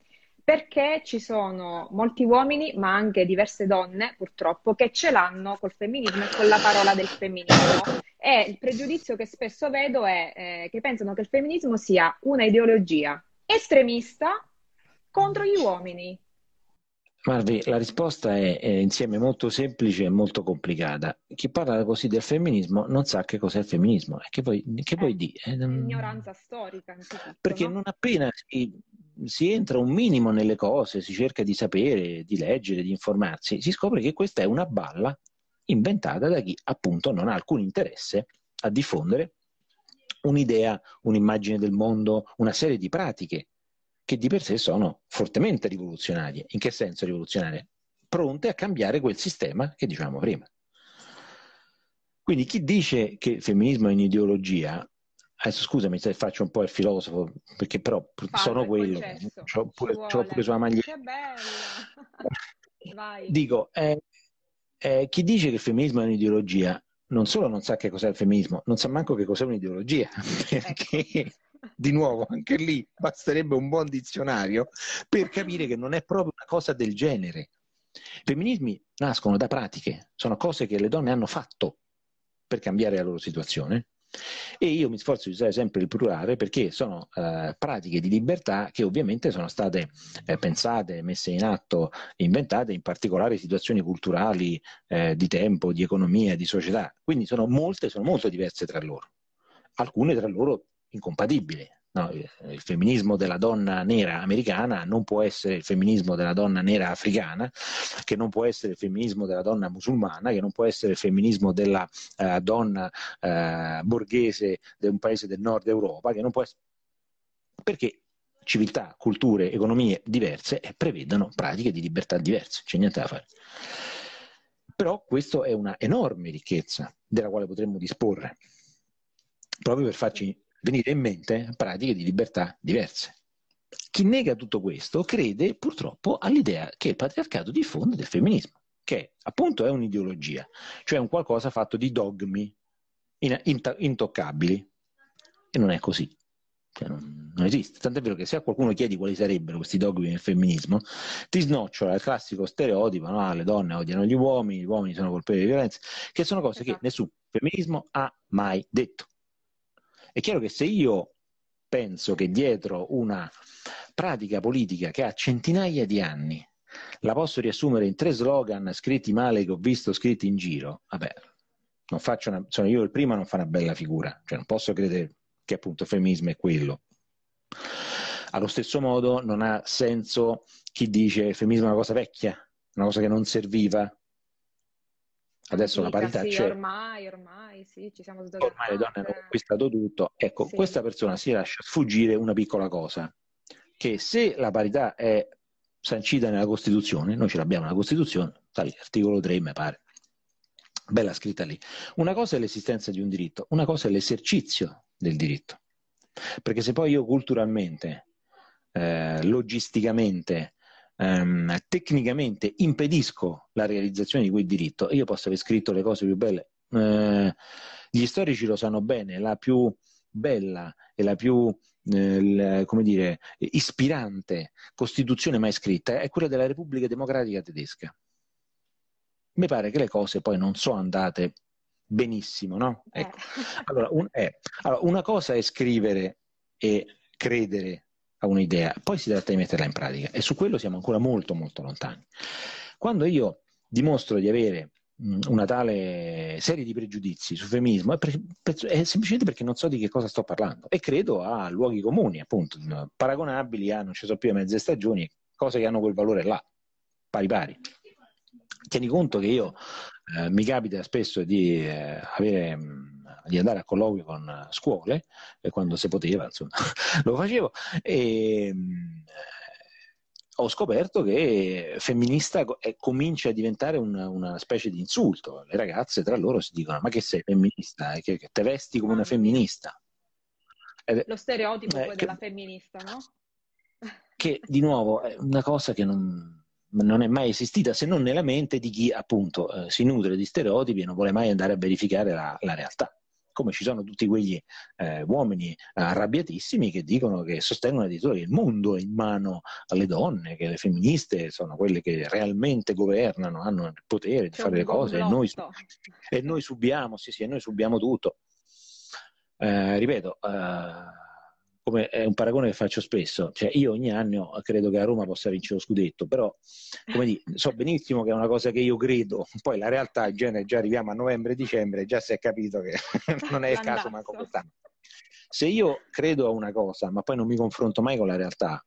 Speaker 1: perché ci sono molti uomini, ma anche diverse donne, purtroppo, che ce l'hanno col femminismo e con la parola del femminismo. E il pregiudizio che spesso vedo è eh, che pensano che il femminismo sia una ideologia estremista contro gli uomini.
Speaker 2: Guardi, la risposta è, è, insieme molto semplice e molto complicata. Chi parla così del femminismo non sa che cos'è il femminismo. Che vuoi, che eh, dire?
Speaker 1: Eh, ignoranza storica.
Speaker 2: Perché
Speaker 1: no?
Speaker 2: non appena si, si, entra un minimo nelle cose, si cerca di sapere, di leggere, di informarsi, si scopre che questa è una balla inventata da chi appunto non ha alcun interesse a diffondere un'idea, un'immagine del mondo, una serie di pratiche che di per sé sono fortemente rivoluzionarie. In che senso rivoluzionarie? Pronte a cambiare quel sistema che dicevamo prima. Quindi chi dice che il femminismo è un'ideologia, adesso scusami se faccio un po' il filosofo, perché però Parla, sono quello, ho pure, ho pure sulla maglietta. Dico, eh, eh, chi dice che il femminismo è un'ideologia, non solo non sa che cos'è il femminismo, non sa manco che cos'è un'ideologia, perché ecco di nuovo, anche lì basterebbe un buon dizionario per capire che non è proprio una cosa del genere. I femminismi nascono da pratiche, sono cose che le donne hanno fatto per cambiare la loro situazione. E io mi sforzo di usare sempre il plurale perché sono eh, pratiche di libertà che ovviamente sono state eh, pensate, messe in atto, inventate in particolari situazioni culturali, eh, di tempo, di economia, di società. Quindi sono molte, sono molto diverse tra loro. Alcune tra loro incompatibili. No, il femminismo della donna nera americana non può essere il femminismo della donna nera africana, che non può essere il femminismo della donna musulmana, che non può essere il femminismo della uh, donna uh, borghese di un paese del nord Europa, che non può essere... perché civiltà, culture, economie diverse e prevedono pratiche di libertà diverse, c'è niente da fare. Però questa è una enorme ricchezza della quale potremmo disporre, proprio per farci venire in mente pratiche di libertà diverse. Chi nega tutto questo crede purtroppo all'idea che il patriarcato diffonde del femminismo, che appunto è un'ideologia, cioè un qualcosa fatto di dogmi intoccabili. E non è così. Cioè, non, non, esiste. Tant'è vero che se a qualcuno chiedi quali sarebbero questi dogmi del femminismo, ti snocciola il classico stereotipo: no? le donne odiano gli uomini, gli uomini sono colpevoli di violenza, che sono cose esatto. che nessun femminismo ha mai detto. È chiaro che se io penso che dietro una pratica politica che ha centinaia di anni la posso riassumere in tre slogan scritti male che ho visto scritti in giro, vabbè, una, sono io il primo a non fare una bella figura, cioè non posso credere che appunto femminismo è quello. Allo stesso modo non ha senso chi dice che femminismo è una cosa vecchia, una cosa che non serviva, Adesso la parità
Speaker 1: sì,
Speaker 2: c'è.
Speaker 1: Ormai, ormai, sì, ci siamo sdoganate.
Speaker 2: Ormai le donne hanno conquistato tutto. Ecco, sì. questa persona si lascia sfuggire una piccola cosa, che se la parità è sancita nella Costituzione, noi ce l'abbiamo nella Costituzione, sai, articolo 3 mi pare, bella scritta lì. Una cosa è l'esistenza di un diritto, una cosa è l'esercizio del diritto. Perché se poi io culturalmente, eh, logisticamente, ehm, tecnicamente impedisco la realizzazione di quel diritto, io posso aver scritto le cose più belle. Eh, gli storici lo sanno bene, la più bella e la più eh, come dire, ispirante Costituzione mai scritta è quella della Repubblica Democratica Tedesca. Mi pare che le cose poi non sono andate benissimo, no? Eh. Ecco. Allora, un, eh, allora, una cosa è scrivere e credere a un'idea, poi si tratta di metterla in pratica e su quello siamo ancora molto molto lontani. Quando io dimostro di avere una tale serie di pregiudizi sul femminismo è, per, è, semplicemente perché non so di che cosa sto parlando e credo a luoghi comuni, appunto, paragonabili a non ci sono più le mezze stagioni, cose che hanno quel valore là, pari pari. Tieni conto che io eh, mi capita spesso di eh, avere di andare a colloqui con scuole, e quando si poteva, insomma, lo facevo. E, ho scoperto che femminista è, comincia a diventare una, una, specie di insulto. Le ragazze tra loro si dicono: Ma che sei femminista? Che, che te vesti come una femminista?
Speaker 1: Lo stereotipo eh, che, della femminista, no?
Speaker 2: Che di nuovo è una cosa che non, non è mai esistita se non nella mente di chi appunto eh, si nutre di stereotipi e non vuole mai andare a verificare la, la realtà come ci sono tutti quegli eh, uomini arrabbiatissimi che dicono che sostengono addirittura che il mondo è in mano alle donne, che le femministe sono quelle che realmente governano, hanno il potere di C'è fare le cose e noi, e noi, subiamo, sì, sì, e noi subiamo tutto. Eh, ripeto, eh, come è un paragone che faccio spesso, cioè io ogni anno credo che a Roma possa vincere lo scudetto, però come dire, so benissimo che è una cosa che io credo, poi la realtà in genere già arriviamo a novembre-dicembre, già si è capito che non è il caso manco quest'anno. Se io credo a una cosa, ma poi non mi confronto mai con la realtà,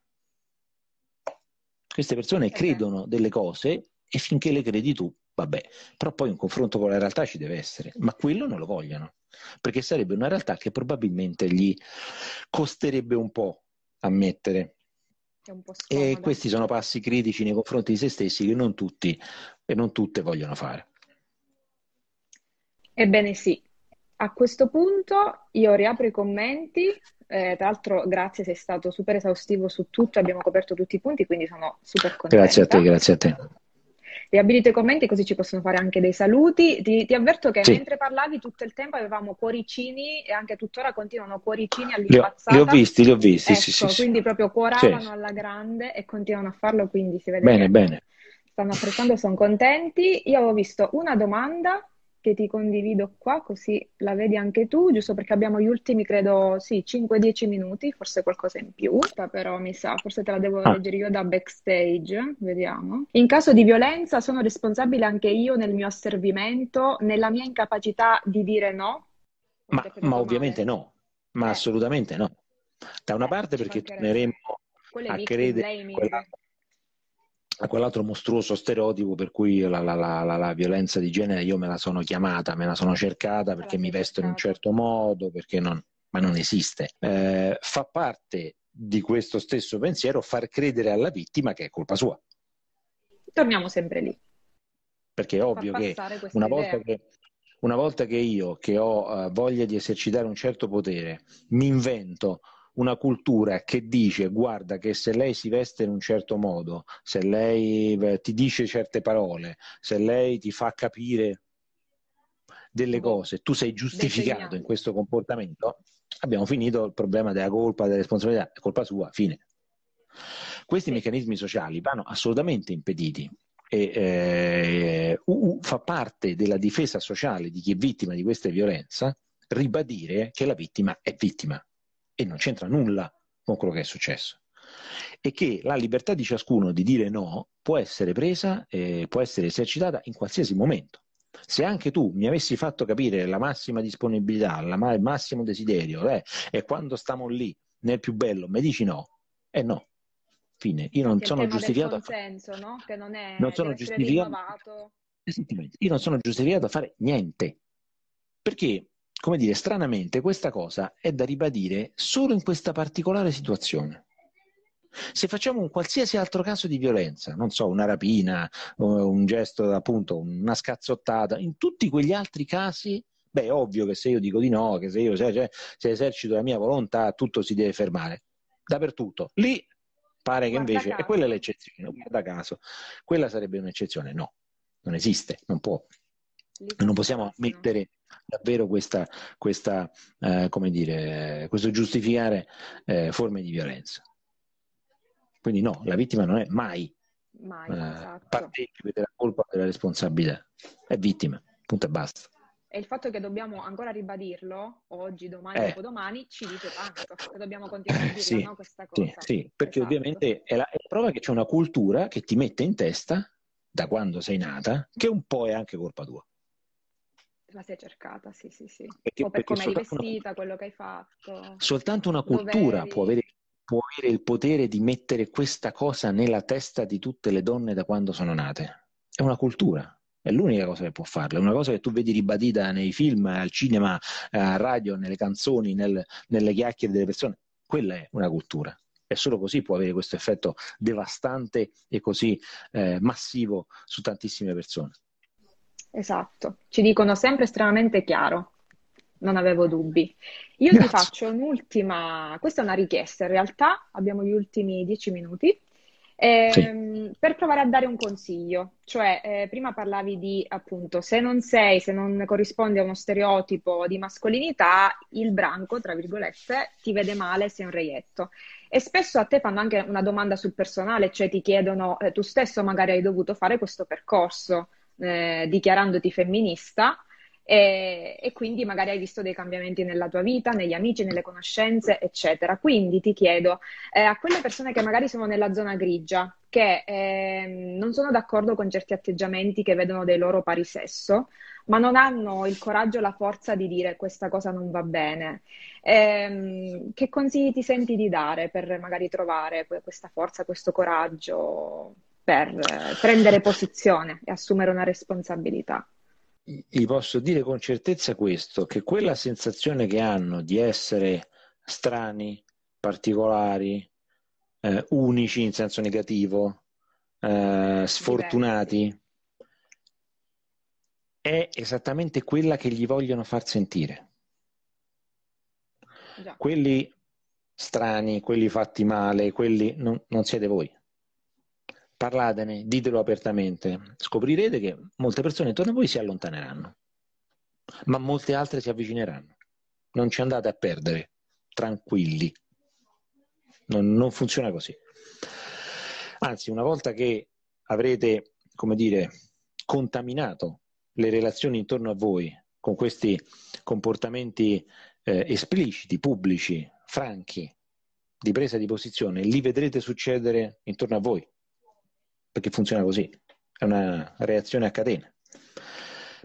Speaker 2: queste persone eh credono delle cose e finché le credi tu, vabbè, però poi un confronto con la realtà ci deve essere, ma quello non lo vogliono perché sarebbe una realtà che probabilmente gli costerebbe un po' ammettere. E questi sono passi critici nei confronti di se stessi che non tutti e non tutte vogliono fare.
Speaker 1: Ebbene sì, a questo punto io riapro i commenti. Eh, tra l'altro, grazie, sei stato super esaustivo su tutto, abbiamo coperto tutti i punti, quindi sono super contenta.
Speaker 2: Grazie a te, grazie a te
Speaker 1: riabilito i commenti così ci possono fare anche dei saluti. Ti, ti avverto che sì. mentre parlavi tutto il tempo avevamo cuoricini e anche tuttora continuano cuoricini all'impazzata.
Speaker 2: Li ho, li ho visti, li ho visti, ecco, sì, sì,
Speaker 1: quindi proprio cuoravano alla grande e continuano a farlo, quindi si vede
Speaker 2: bene,
Speaker 1: che
Speaker 2: bene.
Speaker 1: stanno apprezzando, sono contenti. Io avevo visto una domanda che ti condivido qua, così la vedi anche tu, giusto perché abbiamo gli ultimi, credo, sì, 5-10 minuti, forse qualcosa in più, però mi sa, forse te la devo ah. leggere io da backstage, vediamo. In caso di violenza sono responsabile anche io nel mio asservimento, nella mia incapacità di dire no?
Speaker 2: Ma, ma ovviamente no, ma eh. assolutamente no. Da una eh, parte perché torneremo a credere quella, a quell'altro mostruoso stereotipo per cui la, la, la, la, violenza di genere io me la sono chiamata, me la sono cercata perché mi vesto in un certo modo, perché non, ma non esiste. Eh, fa parte di questo stesso pensiero far credere alla vittima che è colpa sua.
Speaker 1: Torniamo sempre lì.
Speaker 2: Perché è ovvio che una volta che, una volta che, io, che ho uh, voglia di esercitare un certo potere, mi invento una cultura che dice guarda che se lei si veste in un certo modo, se lei ti dice certe parole, se lei ti fa capire delle cose, tu sei giustificato in questo comportamento, abbiamo finito il problema della colpa, della responsabilità, è colpa sua, fine. Questi meccanismi sociali vanno assolutamente impediti e eh, uh, fa parte della difesa sociale di chi è vittima di questa violenza ribadire che la vittima è vittima e non c'entra nulla con quello che è successo. E che la libertà di ciascuno di dire no può essere presa, eh, può essere esercitata in qualsiasi momento. Se anche tu mi avessi fatto capire la massima disponibilità, la, il massimo desiderio, eh, e quando stiamo lì nel più bello mi dici no, eh no. Fine. Io non sono giustificato.
Speaker 1: Consenso, no? Che non, è,
Speaker 2: non sono giustificato. Io non sono giustificato a fare niente. Perché come dire, stranamente questa cosa è da ribadire solo in questa particolare situazione. Se facciamo un qualsiasi altro caso di violenza, non so, una rapina, un gesto, appunto, una scazzottata, in tutti quegli altri casi, beh, è ovvio che se io dico di no, che se io se, se esercito la mia volontà, tutto si deve fermare. Dappertutto. Lì pare che guarda invece, caso. e quella è l'eccezione, guarda caso, quella sarebbe un'eccezione. No, non esiste, non può. Non possiamo mettere davvero questa, questa eh, come dire, questo giustificare eh, forme di violenza. Quindi no, la vittima non è mai, mai eh, esatto. partecipe della colpa della responsabilità, è vittima, punto e basta.
Speaker 1: E il fatto che dobbiamo ancora ribadirlo oggi, domani, eh. dopodomani, ci dice tanto, dobbiamo continuare a dire
Speaker 2: sì,
Speaker 1: no, questa cosa.
Speaker 2: Sì, sì perché esatto. ovviamente è la, è la prova che c'è una cultura che ti mette in testa, da quando sei nata, che un po' è anche colpa tua.
Speaker 1: La sei cercata, sì, sì, sì. Perché, o per come eri vestita, una... quello che hai fatto.
Speaker 2: Soltanto una cultura può avere, può avere, il potere di mettere questa cosa nella testa di tutte le donne da quando sono nate. È una cultura, è l'unica cosa che può farla. È una cosa che tu vedi ribadita nei film, al cinema, a radio, nelle canzoni, nel, nelle chiacchiere delle persone. Quella è una cultura. E solo così può avere questo effetto devastante e così eh, massivo su tantissime persone.
Speaker 1: Esatto, ci dicono sempre estremamente chiaro, non avevo dubbi. Io Grazie. ti faccio un'ultima, questa è una richiesta, in realtà abbiamo gli ultimi dieci minuti. Eh, sì. Per provare a dare un consiglio, cioè eh, prima parlavi di appunto se non sei, se non corrispondi a uno stereotipo di mascolinità, il branco, tra virgolette, ti vede male, sei un reietto. E spesso a te fanno anche una domanda sul personale, cioè ti chiedono, eh, tu stesso magari hai dovuto fare questo percorso eh, dichiarandoti femminista e, e, quindi magari hai visto dei cambiamenti nella tua vita, negli amici, nelle conoscenze, eccetera. Quindi ti chiedo, eh, a quelle persone che magari sono nella zona grigia, che eh, non sono d'accordo con certi atteggiamenti che vedono dei loro pari sesso, ma non hanno il coraggio la forza di dire questa cosa non va bene. Eh, che consigli ti senti di dare per magari trovare questa forza, questo coraggio per eh, prendere posizione e assumere una responsabilità?
Speaker 2: gli posso dire con certezza questo, che quella sensazione che hanno di essere strani, particolari, eh, unici in senso negativo, eh, sfortunati, è esattamente quella che gli vogliono far sentire. Già. Quelli strani, quelli fatti male, quelli non, non siete voi parlatene, ditelo apertamente, scoprirete che molte persone intorno a voi si allontaneranno, ma molte altre si avvicineranno. Non ci andate a perdere, tranquilli. Non, non funziona così. Anzi, una volta che avrete, come dire, contaminato le relazioni intorno a voi con questi comportamenti eh, espliciti, pubblici, franchi, di presa di posizione, li vedrete succedere intorno a voi perché funziona così, è una reazione a catena,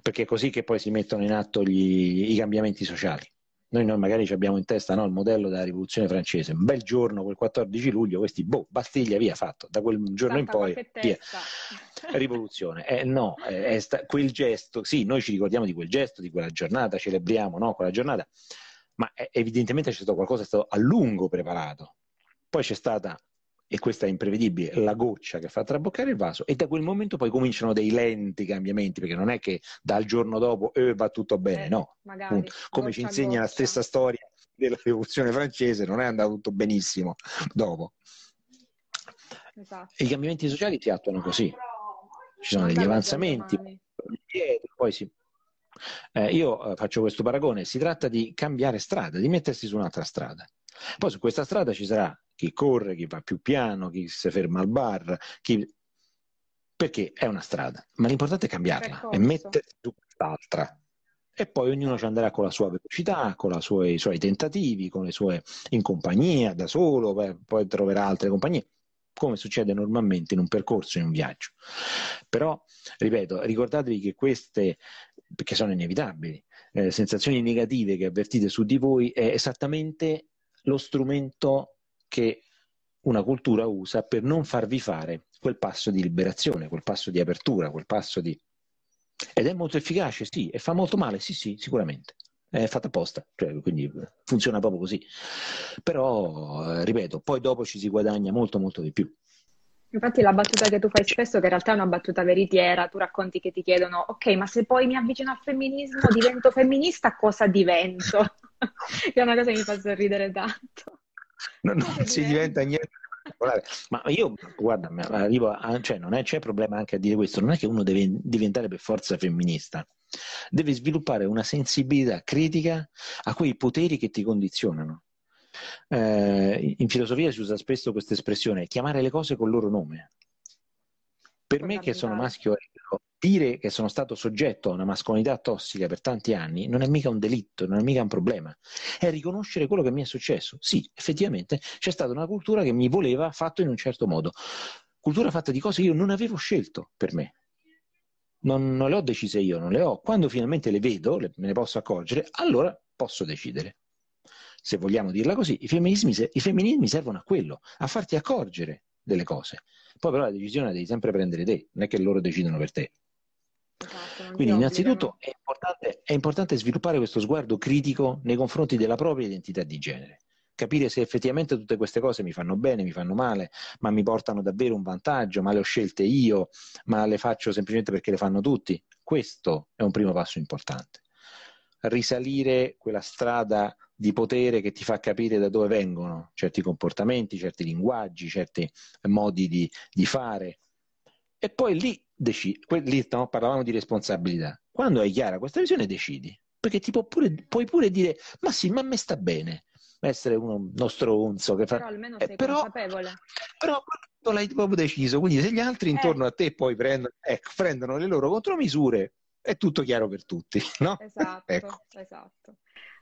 Speaker 2: perché è così che poi si mettono in atto gli, i cambiamenti sociali. Noi, noi magari abbiamo in testa no, il modello della rivoluzione francese, un bel giorno, quel 14 luglio, questi, boh, Bastiglia, via, fatto, da quel giorno in poi, via, rivoluzione. Eh, no, eh, è sta, quel gesto, sì, noi ci ricordiamo di quel gesto, di quella giornata, celebriamo no, quella giornata, ma è, evidentemente c'è stato qualcosa, è stato a lungo preparato. Poi c'è stata e questa è imprevedibile, la goccia che fa traboccare il vaso e da quel momento poi cominciano dei lenti cambiamenti, perché non è che dal giorno dopo eh, va tutto bene, eh, no. Magari, Come ci insegna la stessa storia della rivoluzione francese, non è andato tutto benissimo dopo. Esatto. I cambiamenti sociali si attuano così, ci sono degli avanzamenti, poi si... Eh, io eh, faccio questo paragone, si tratta di cambiare strada, di mettersi su un'altra strada. Poi su questa strada ci sarà chi corre, chi va più piano, chi si ferma al bar, chi... perché è una strada, ma l'importante è cambiarla e mettersi su quest'altra. E poi ognuno ci andrà con la sua velocità, con sue, i suoi tentativi, con le sue in compagnia, da solo, poi troverà altre compagnie, come succede normalmente in un percorso, in un viaggio. Però, ripeto, ricordatevi che queste, perché sono inevitabili, eh, sensazioni negative che avvertite su di voi è esattamente lo strumento che una cultura usa per non farvi fare quel passo di liberazione, quel passo di apertura, quel passo di... Ed è molto efficace, sì, e fa molto male, sì, sì, sicuramente. È fatta apposta, cioè, quindi funziona proprio così. Però, eh, ripeto, poi dopo ci si guadagna molto, molto di più.
Speaker 1: Infatti la battuta che tu fai spesso, che in realtà è una battuta veritiera, tu racconti che ti chiedono, ok, ma se poi mi avvicino al femminismo, divento femminista, cosa divento? è una cosa che mi fa sorridere tanto
Speaker 2: non, non si diventa niente ma io, guarda, arrivo a, cioè non è, c'è problema anche a dire questo, non è che uno deve diventare per forza femminista, deve sviluppare una sensibilità critica a quei poteri che ti condizionano. Eh, in filosofia si usa spesso questa espressione, chiamare le cose col loro nome. Per me che sono maschio dire che sono stato soggetto a una mascolinità tossica per tanti anni non è mica un delitto, non è mica un problema, è riconoscere quello che mi è successo. Sì, effettivamente c'è stata una cultura che mi voleva fatto in un certo modo, cultura fatta di cose che io non avevo scelto per me. Non, non le ho decise io, non le ho. Quando finalmente le vedo, le, me ne posso accorgere, allora posso decidere. Se vogliamo dirla così, i femminismi, i femminismi servono a quello, a farti accorgere delle cose. Poi però la decisione la devi sempre prendere te, non è che loro decidono per te. Esatto, Quindi innanzitutto è importante, è importante, sviluppare questo sguardo critico nei confronti della propria identità di genere. capire se effettivamente tutte queste cose mi fanno bene, mi fanno male, ma mi portano davvero un vantaggio, ma le ho scelte io, ma le faccio semplicemente perché le fanno tutti. Questo è un primo passo importante. Risalire quella strada di potere che ti fa capire da dove vengono certi comportamenti, certi linguaggi, certi modi di, di fare. E poi lì decidi, lì no, parlavamo di responsabilità. Quando hai chiara questa visione decidi, perché ti può pure, puoi pure dire, ma sì, ma a me sta bene essere uno, uno stronzo. Che fa...
Speaker 1: Però almeno sei eh, però, consapevole.
Speaker 2: Però l'hai proprio deciso, quindi se gli altri eh. intorno eh. a te poi prendono, ecco, prendono le loro contromisure, è tutto chiaro per tutti, no?
Speaker 1: Esatto, ecco. esatto.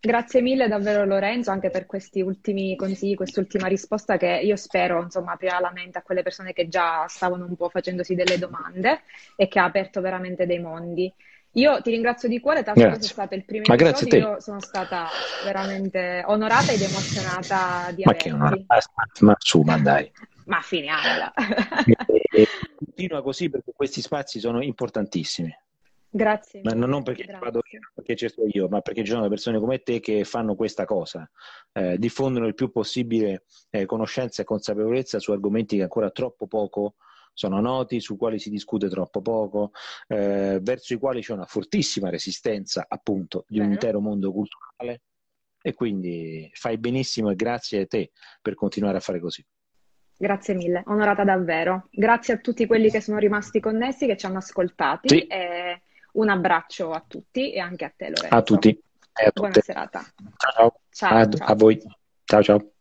Speaker 1: Grazie mille davvero Lorenzo anche per questi ultimi consigli, quest'ultima risposta che io spero insomma aprirà la mente a quelle persone che già stavano un po' facendosi delle domande e che ha aperto veramente dei mondi. Io ti ringrazio di cuore, tanto che sei stato il primo
Speaker 2: Ma grazie a te.
Speaker 1: io sono stata veramente onorata ed emozionata di ma averti.
Speaker 2: Che ma su, ma dai.
Speaker 1: ma finiamola.
Speaker 2: Continua così perché questi spazi sono importantissimi.
Speaker 1: Grazie.
Speaker 2: Ma non perché vado io, perché ci sto io, ma perché ci sono persone come te che fanno questa cosa, eh, diffondono il più possibile eh, conoscenza e consapevolezza su argomenti che ancora troppo poco sono noti, su quali si discute troppo poco, eh, verso i quali c'è una fortissima resistenza appunto di Vero. un intero mondo culturale e quindi fai benissimo e grazie a te per continuare a fare così.
Speaker 1: Grazie mille, onorata davvero. Grazie a tutti quelli che sono rimasti connessi, che ci hanno ascoltati. Sì. E un abbraccio a tutti e anche a te Lorenzo.
Speaker 2: A tutti.
Speaker 1: Buona serata.
Speaker 2: Ciao. ciao. A, ciao. a voi. Ciao ciao.